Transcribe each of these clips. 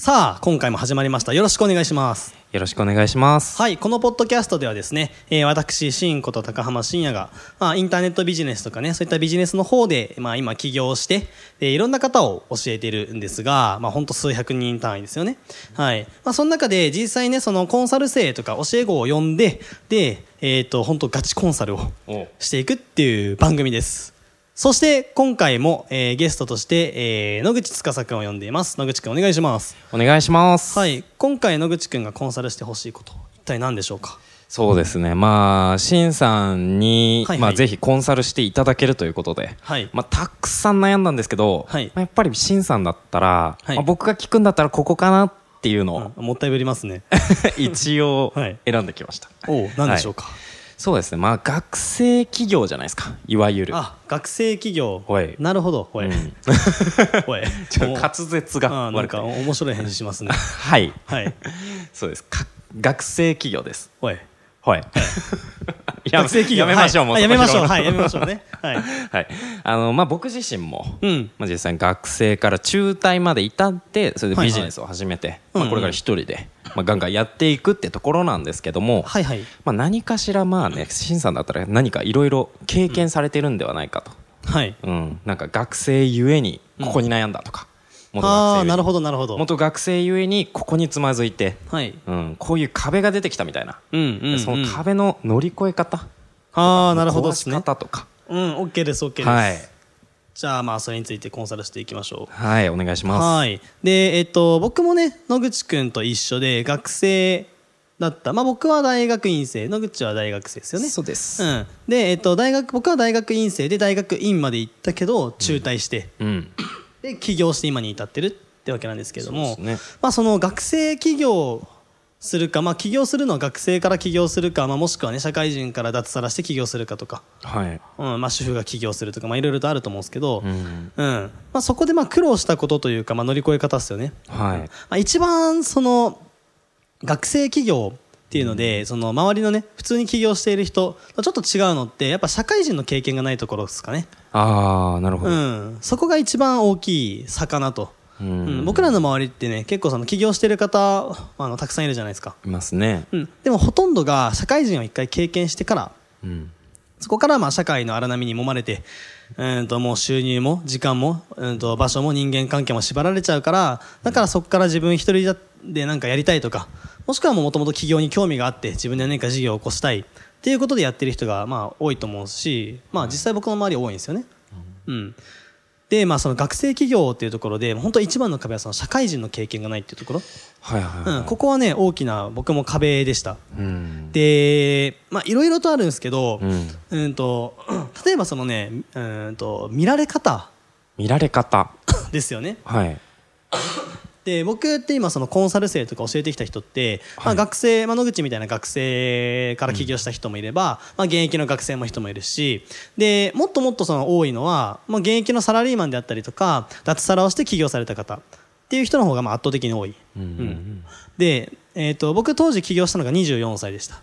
さあ、今回も始まりました。よろしくお願いします。よろしくお願いします。はい、このポッドキャストではですね、えー私、シンこと高浜深也が、まあ、インターネットビジネスとかね、そういったビジネスの方で、まあ、今起業して、で、いろんな方を教えているんですが、まあ、ほんと数百人単位ですよね。はい。まあ、その中で、実際ね、そのコンサル生とか教え子を呼んで、で、えっ、と、本当ガチコンサルをおしていくっていう番組です。そして、今回も、えーゲストとして、えー野口司くんを呼んでいます。野口くんお願いします。お願いします。はい、今回野口くんがコンサルしてほしいこと一体何でしょうか？そうですね。まあ、しんさんに、はいはい。まあ、ぜひコンサルしていただけるということで、はい。まあ、たくさん悩んだんですけど、はい。まあやっぱりしんさんだったら、はい。まあ、僕が聞くんだったらここかなっていうのを、うん。もったいぶりますね。一応はい。選んできました。おう何でしょうか、そうですね。まあ、学生企業じゃないですか。いわゆる。あ学生企業はいなるほどほい、うんほい ちょお滑舌あがなんか。面白い返事しますね はい。はいそうです。か学生企業です。ほいはい。や学 生企業。やめましょう、もうはいあやめましょう。はいやめましょうね。はい。はい。あの、まあ、僕自身も、うん。まあ、実際に学生から中退まで至って、それでビジネスを始めて、まあ、これから一人で、まあ、ガンガンやっていくってところなんですけども、はいはい。まあ、何かしら、まあね、新さんだったら何かいろいろ経験されてるんではないかと。はい。うん。なんか学生ゆえに、ここに悩んだとか。ああなるほどなるほど元学生ゆえに、ここにつまずいて、はいうん、こういう壁が出てきたみたいな。うんうん、うん、その壁の乗り越え方。ああなるほどですね方とか。うん OK です OK です、はい。じゃあまあそれについてコンサルしていきましょうはい、お願いします。はい。で、えっと、僕もね、野口くんと一緒で学生だった。まあ僕は大学院生、野口は大学生ですよね。そうです。うん。で、えっと、大学、僕は大学院生で大学院まで行ったけど、中退して、うん。で、起業して今に至ってるってわけなんですけども、ねまあその学生起業するか、まあ起業するのは学生から起業するか、まあもしくはね、社会人から脱サラして起業するかとか、はい。うん、まあ主婦が起業するとか、まあいろいろとあると思うんですけど、うん。うん。まあそこでまあ苦労したことというか、まあ乗り越え方ですよね。はい。まあ、一番その学生企業っていうので、その周りのね普通に起業している人とちょっと違うのってやっぱ社会人の経験がないところですかね、ああ、なるほうど。ん、そこが一番大きい魚と、ううん。ん、僕らの周りってね結構その起業してる方あのたくさんいるじゃないですか、いますね。うん、でもほとんどが社会人を一回経験してからうん。そこからまあ社会の荒波に揉まれて、うんともう収入も時間も、うんと場所も人間関係も縛られちゃうから、だからそこから自分一人でなんかやりたいとか、もしくはもともと起業に興味があって自分で何か事業を起こしたいっていうことでやってる人がまあ多いと思うし、まあ実際僕の周り多いんですよね。うん。で、まあその学生企業っていうところで、本当一番の壁はその社会人の経験がないっていうところ。はいはいはい。うん、ここはね、大きな僕も壁でした。うん。で、まあいろいろとあるんですけど、うん。うんと、例えばそのね、うんと、見られ方見られ方。ですよね。はい。で、僕って今そのコンサル生とか教えてきた人って、まあはい学生、まあ野口みたいな学生から起業した人もいれば、まあ現役の学生も人もいるし、で、もっともっとその多いのは、まあ現役のサラリーマンであったりとか、脱サラをして起業された方っていう人の方がまあ圧倒的に多い。うんうんで、えっ、と、僕当時起業したのが24歳でした。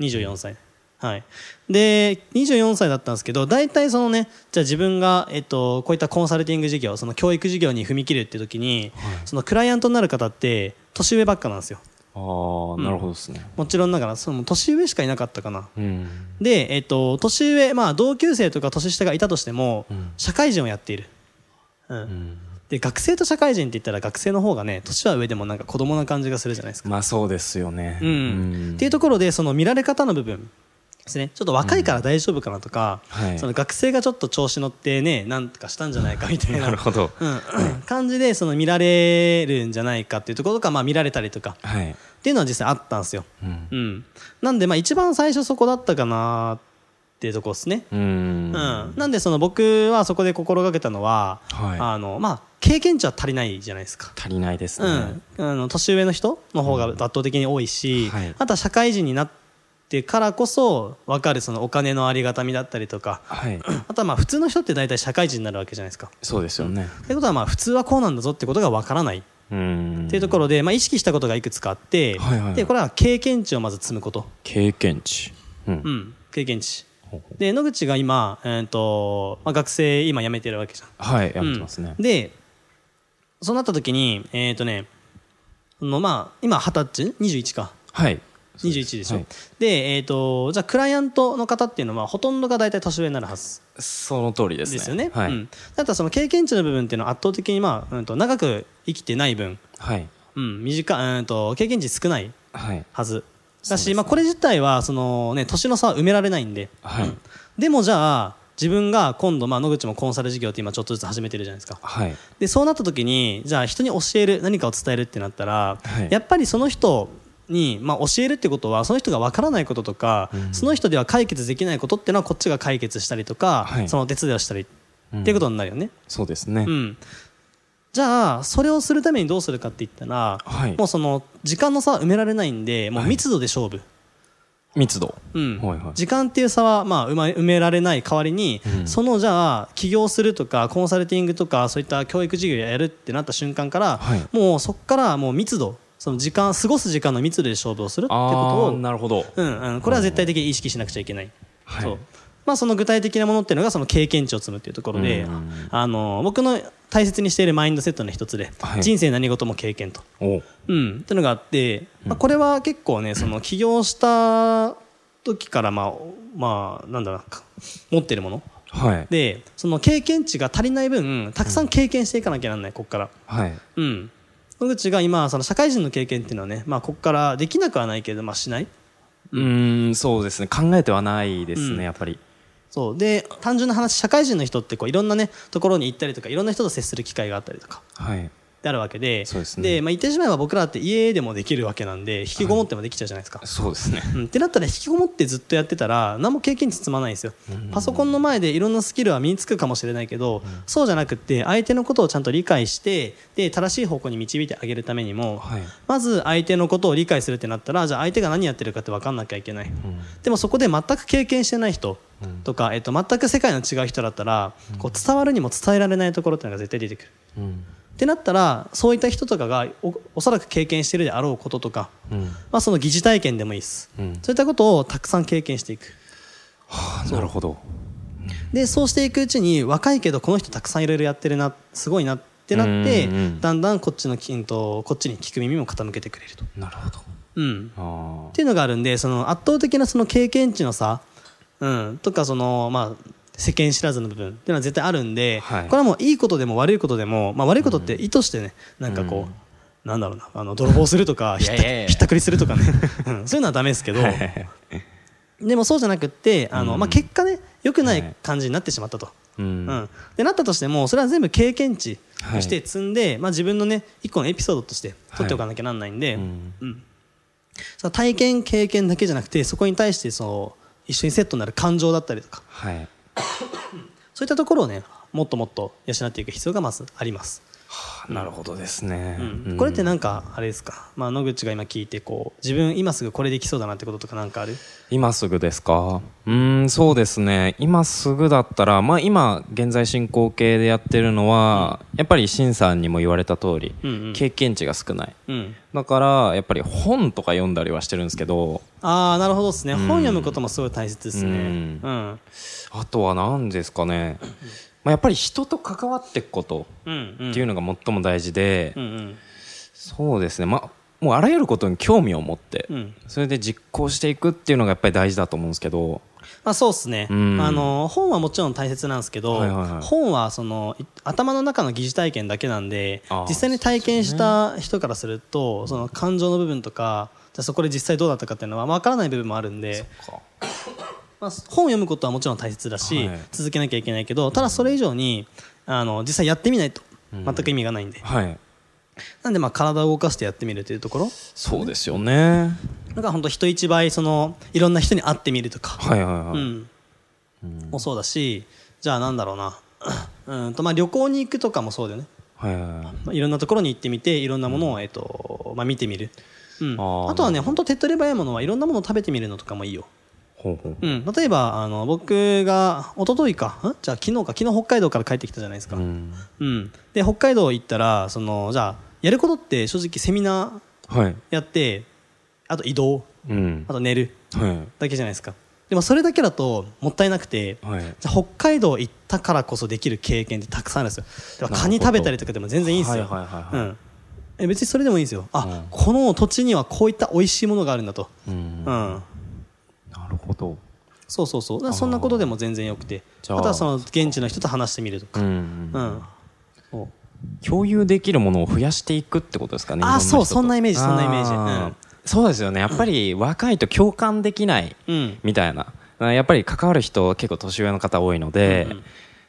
24歳。はい。で、24歳だったんですけど、大体そのね、じゃあ自分が、えっ、と、こういったコンサルティング事業、その教育事業に踏み切るっていう時に、そのクライアントになる方って、年上ばっかなんですよ。ああ、なるほどですね。もちろんながら、その年上しかいなかったかな。うん。で、えっ、と、年上、まあ同級生とか年下がいたとしても、うん社会人をやっている。うん。うん。で、学生と社会人って言ったら学生の方がね、年は上でもなんか子供な感じがするじゃないですか。まあそうですよね。うんっていうところでその見られ方の部分ですね。ちょっと若いから大丈夫かなとか、はい。その学生がちょっと調子乗ってねなんとかしたんじゃないかみたいな。うん、感じでその見られるんじゃないかっていうところとか、まあ、見られたりとかはい。っていうのは実際あったんですよ、うん。うん、なんでまあ一番最初そこだったかなっっていうところですね。うーん。うん、なんでその僕はそこで心がけたのは、はい。あのまあ、経験値は足りないじゃないですか。足りないですうね、ん、あの年上の人の方が圧倒的に多いし、はい。あとは社会人になってからこそ分かるそのお金のありがたみだったりとか。はい。あとはまあ普通の人って大体社会人になるわけじゃないですか。そうですよね。ということはまあ普通はこうなんだぞってことが分からない。っていうところで、まあ、意識したことがいくつかあって、はいはいはい。でこれは経験値をまず積むこと、経験値。うん、うん、経験値。で野口が今、えーとまあ、学生今辞めてるわけじゃん。はいやってますね、うんでそうなった時にえっ、とねそのまあ今二十歳？21か。はい21でしょ、はい。でえっ、とじゃあクライアントの方っていうのはほとんどが大体年上になるはず。その通りですね。ですよね。はい、うん、だったらその経験値の部分っていうのは圧倒的に、まあうん、と長く生きてない分、はい。うん、短い、うん、と経験値少ないはいはずだし、ね。まあ、これ自体はその、ね、年の差は埋められないんで、はい。うん。でもじゃあ自分が今度、まあ、野口もコンサル事業って今ちょっとずつ始めてるじゃないですか。はい。でそうなった時にじゃあ人に教える何かを伝えるってなったら、はい。やっぱりその人に、まあ、教えるってことはその人が分からないこととか、うん。その人では解決できないことっていうのはこっちが解決したりとか、はい。そのお手伝いをしたりうんっていうことになるよね。そうですね、うん。じゃあそれをするためにどうするかって言ったら、はい。もうその時間の差は埋められないんでもう密度で勝負、密度。うん。はいはい。時間っていう差はまあ埋められない代わりに、うん。そのじゃあ起業するとかコンサルティングとかそういった教育事業をやるってなった瞬間から、はい。もうそこからもう密度その時間過ごす時間の密度で勝負をするってことあをあなるほど、うんうん、これは絶対的に意識しなくちゃいけない、はい。そう。まあ、その具体的なものっていうのがその経験値を積むっていうところで、うん。あの僕の大切にしているマインドセットの一つで、はい。人生何事も経験と、おう。ん、っていうのがあって、まあ、これは結構ねその起業した時からまあまあなんだろうか持ってるもの。はい。でその経験値が足りない分たくさん経験していかなきゃなんないここから。はい。うん野口が今その社会人の経験っていうのはね、まあ、ここからできなくはないけど、まあ、しない。うーんそうですね。考えてはないですね、うん。やっぱり。そう。で単純な話社会人の人ってこういろんなねところに行ったりとかいろんな人と接する機会があったりとか。はいであるわけでそうですね。まあ、言ってしまえば僕らって家でもできるわけなんで引きこもってもできちゃうじゃないですか、そうですね。うん、ってなったら引きこもってずっとやってたら何も経験値積まないんですよ。パソコンの前でいろんなスキルは身につくかもしれないけど、そうじゃなくって相手のことをちゃんと理解してで正しい方向に導いてあげるためにも、はい。まず相手のことを理解するってなったらじゃあ相手が何やってるかって分かんなきゃいけない、でもそこで全く経験してない人とか、えっと、全く世界の違う人だったら、こう伝わるにも伝えられないところっていうのが絶対出てくる。うんってなったらそういった人とかがおおそらく経験しているであろうこととか、うん。まあ、その疑似体験でもいいです、うん。そういったことをたくさん経験していく。はあなるほど。でそうしていくうちに若いけどこの人たくさんいろいろやってるなすごいなってなってうんうんだんだんこっちのきんとこっちに聞く耳も傾けてくれると、なるほど。うん、あ。っていうのがあるんでその圧倒的なその経験値の差、うん、とかその、まあ、世間知らずの部分っていうのは絶対あるんで、はい。これはもういいことでも悪いことでも、まあ、悪いことって意図してね、なんかこう、なんだろうなあの泥棒するとかひったいやいやいや。ひったくりするとかね、うん、そういうのはダメですけどでもそうじゃなくってあの、うん。まあ、結果ね良くなはい。い感じになってしまったと。ううん。ん、でなったとしてもそれは全部経験値としてはい積んで、まあ、自分のね一個のエピソードとして取っておかなきゃなんないんで、うんうん、その体験経験だけじゃなくてそこに対してそう一緒にセットになる感情だったりとか。はいそういったところをねもっともっと養っていく必要がまずあります、なるほどですね、うん。これってなんかあれですか、まあ、野口が今聞いてこう自分今すぐこれできそうだなってこととかなんかある？今すぐですか？うーんそうですね。今すぐだったらまあ今現在進行形でやってるのは、やっぱりシさんにも言われた通り、うんうん。経験値が少ない。うん。だからやっぱり本とか読んだりはしてるんですけどああなるほどですね、ん。本読むこともすごい大切ですね。うん。うん。あとは何ですかね、まあ、やっぱり人と関わっていくことっていうのが最も大事で、うんうん。そうですね。まあもうあらゆることに興味を持って、うん。それで実行していくっていうのがやっぱり大事だと思うんですけどまあ、そうですね、うん。あの本はもちろん大切なんですけど、はいはいはい。本はそのい頭の中の疑似体験だけなんで実際に体験した人からするとその感情の部分とかじゃあそこで実際どうだったかっていうのは分からない部分もあるんで、まあ、本を読むことはもちろん大切だし、はい。続けなきゃいけないけどただそれ以上にあの実際やってみないとうん。全く意味がないんで、はい。なんでまあ体を動かしてやってみるというところ。そうですよね。だから本当人一倍そのいろんな人に会ってみるとか、はいはいはい、うん、もそうだしじゃあなんだろうな。うんとまあ旅行に行くとかもそうだよね。はいまあいろんなところに行ってみていろんなものを、えっとまあ、見てみる、うん、あとはね本当手っ取り早いものはいろんなものを食べてみるのとかもいいよ、ほうほう。うん、例えばあの僕が一昨日かん？じゃあ昨日か昨日北海道から帰ってきたじゃないですか、うん。うん、で北海道行ったらそのじゃあやることって正直セミナーはい。やってあと移動。うん。あと寝る。はい。だけじゃないですか。でもそれだけだともったいなくて、はい。じゃあ北海道行ったからこそできる経験ってたくさんあるんですよ。カニ食べたりとかでも全然いいんですよ、はいはいはいはいうん。え別にそれでもいいんですよ。あ、うん。この土地にはこういった美味しいものがあるんだと、うん。うん、なるほどそうそうそう。そんなことでも全然よくて。ああ。とはその現地の人と話してみるとか、うんうん共有できるものを増やしていくってことですかねあそうそんなイメージそんなイメージ。あうん。そうですよね。やっぱり若いと共感できないうん。みたいな。やっぱり関わる人結構年上の方多いので、うんうん。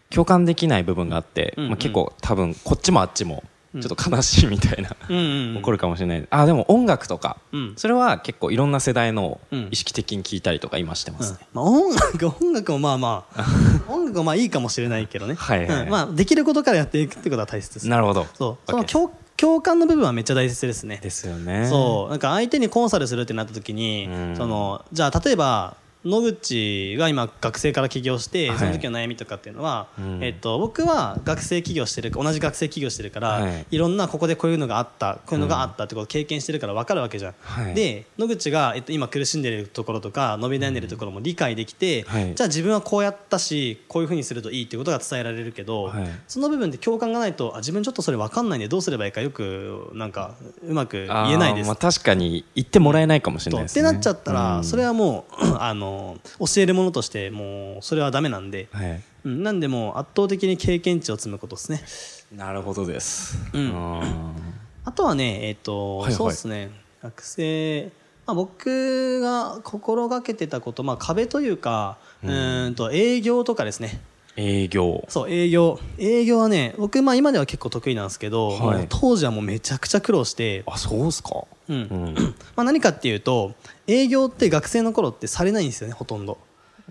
共感できない部分があって、まあ、結構多分こっちもあっちもちょっと悲しいみたいな、うんうん起こるかもしれない。あでも音楽とか、うん。それは結構いろんな世代のうん。意識的に聞いたりとか今してますね、まあ、音楽 音楽もまあまあ 音楽もまあいいかもしれないけどね。はいまあ、できることからやっていくってことは大切です。なるほど。そう。その共共感の部分はめっちゃ大切ですね。ですよね。そう。なんか相手にコンサルするってなった時に、うん。そのじゃあ例えば野口が今学生から起業して、はい。その時の悩みとかっていうのは、うん。えっと、僕は学生起業してる同じ学生起業してるから、はい。い、ろんなここでこういうのがあったこういうのがあったってことを経験してるから分かるわけじゃん、はい。で野口が、えっと、今苦しんでるところとか伸び悩んでるところも理解できて、はい。じゃあ自分はこうやったしこういうふうにするといいってことが伝えられるけど、はい。その部分で共感がないとあ自分ちょっとそれ分かんないんでどうすればいいかよくなんかうまく言えないです。まあ、確かに言ってもらえないかもしれとないですね。ってなっちゃったら、うん。それはもう あの教えるものとしてもうそれはダメなんで、はい。うん、なんでもう圧倒的に経験値を積むことですね。なるほどです。うん。ああとはねえっ、と、はいはい。そうですね。学生、まあ、僕が心がけてたこと、まあ、壁というかうーんと営業とかですね。ー営業。そう営業。営業はね僕、まあ、今では結構得意なんですけど、はい。当時はもうめちゃくちゃ苦労して、あそうっすか？うん。うん。まあ、何かっていうと営業って学生の頃ってされないんですよねほとんど、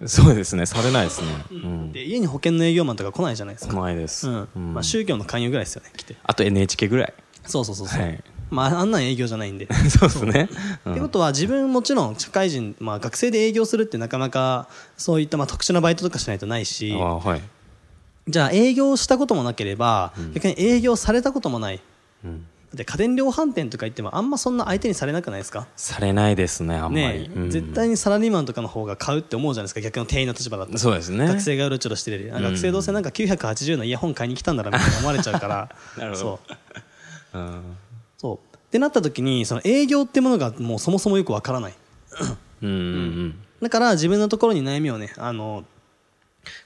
そうですねされないですね。うん。で家に保険の営業マンとか来ないじゃないですか、来ないです。うん。うん。まあ、宗教の勧誘ぐらいですよね来て。あと NHK ぐらい。そうそうそうそう、はいまあ、あんなん営業じゃないんで。そうですね。う。ん。ってことは自分もちろん社会人、まあ、学生で営業するってなかなかそういったまあ特殊なバイトとかしないとないし。あはい。じゃあ営業したこともなければ、うん。逆に営業されたこともない。うん。で家電量販店とか行ってもあんまそんな相手にされなくないですか？されないですねあんまり。ね絶対にサラリーマンとかの方が買うって思うじゃないですか逆の店員の立場だったらそうですね。学生がうろちょろしてる学生どうせなんか980のイヤホン買いに来たんだろみたいな思われちゃうから。なるほど。そう。うんってなった時にその営業ってものがもうそもそもよくわからない。うん。うん。だから自分のところに悩みをねあの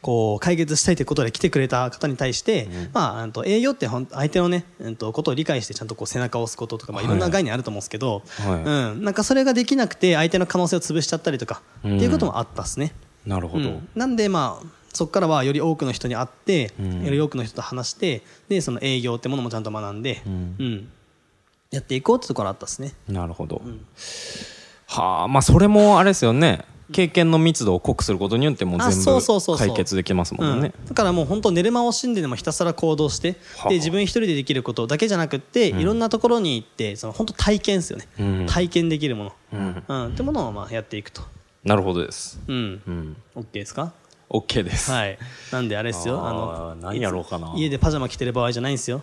こう解決したいということで来てくれた方に対して、まあ、あの営業って相手のね、うん、とことを理解してちゃんとこう背中を押すこととか、まあ、い。ろんな概念あると思うんですけど、はい。うん、なんかそれができなくて相手の可能性を潰しちゃったりとか、うん。っていうこともあったっすね。なるほど。うん。なんでまあそこからはより多くの人に会って、うん。より多くの人と話してでその営業ってものもちゃんと学んで、うん。うんやっていこうってところあったっすね。なるほど。はあまあそれもあれですよね。経験の密度を濃くすることによってもうあ全部解決できますもんね。うん。だからもう本当寝る間を惜しんででもひたすら行動してはあ。で自分一人でできることだけじゃなくって、いろんなところに行ってその本当体験ですよね、うん。体験できるもの、うん。うん、ってものをまあやっていくと、なるほどです。うん。う、ん。OK ですか？OK です。はい。なんであれですよ。あの何やろうかな。い家でパジャマ着てる場合じゃないんですよ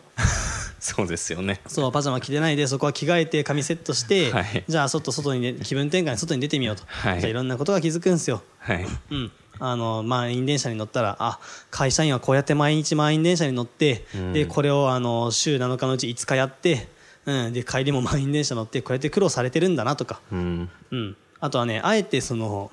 そうですよね。そうパジャマ着てないでそこは着替えて髪セットして、はい。じゃあ外外に、ね、気分転換に外に出てみようと、はい。じゃあいろんなことが気づくんですよ。はい。うん、あの満員電車に乗ったらあ会社員はこうやって毎日満員電車に乗って、うん。でこれをあの週7日のうち5日やって、うん、で帰りも満員電車乗ってこうやって苦労されてるんだなとか、うん。うん、あとはねあえてその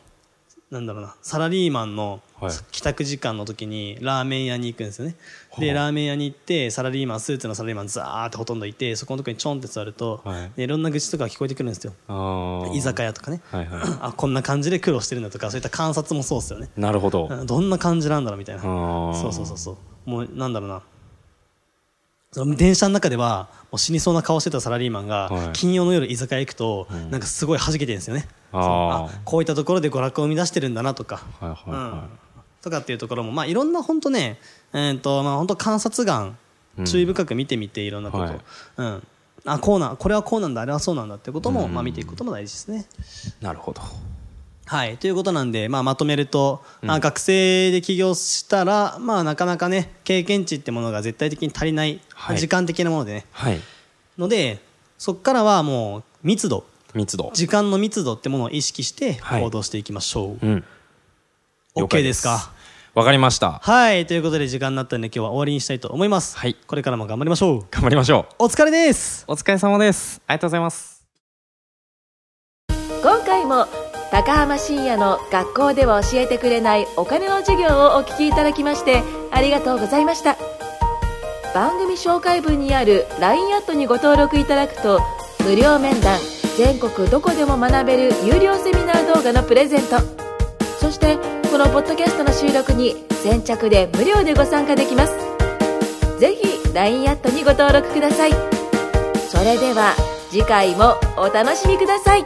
なんだろうなサラリーマンのはい。帰宅時間の時にラーメン屋に行くんですよね、ではあラーメン屋に行ってサラリーマンスーツのサラリーマンザーってほとんどいてそこのとこにちょんって座ると、はい。でいろんな愚痴とか聞こえてくるんですよ。居酒屋とかね、はいはあこんな感じで苦労してるんだとかそういった観察もそうですよね。いなるほど。うんどんな感じなんだろうみたいな。そうそうそうそう。もうなんだろうな。その電車の中ではもう死にそうな顔してたサラリーマンが、はい。金曜の夜居酒屋行くと、なんかすごい弾けてるんですよねあこういったところで娯楽を生み出してるんだなとか、はいはいはとかっていうところも、まあ、いろんな本当ね、えーとまあ、本当観察眼うん。注意深く見てみていろんなこ。と、はい。うん。あこうなこれはこうなんだあれはそうなんだってことも、うん。まあ、見ていくことも大事ですね。なるほど。はい、ということなんで、まあ、まとめると、うん。あ学生で起業したら、まあ、なかなかね経験値ってものが絶対的に足りない、はい。時間的なものでね。はい。のでそこからはもう密度密度。時間の密度ってものを意識してはい。行動していきましょう、うん。了 OK 解です。か？わかりました。はい。ということで時間になったんで今日は終わりにしたいと思います、はい。これからも頑張りましょう。頑張りましょお疲れです。うお疲れ様です。ありがとうございます。今回も高浜深也の学校では教えてくれないお金の授業をお聞きいただきましてありがとうございました。番組紹介文にある LINE アットにご登録いただくと無料面談全国どこでも学べる有料セミナー動画のプレゼント。そしてこのポッドキャストの収録に先着で無料でご参加できます。ぜひ LINE アットにご登録ください。それでは次回もお楽しみください。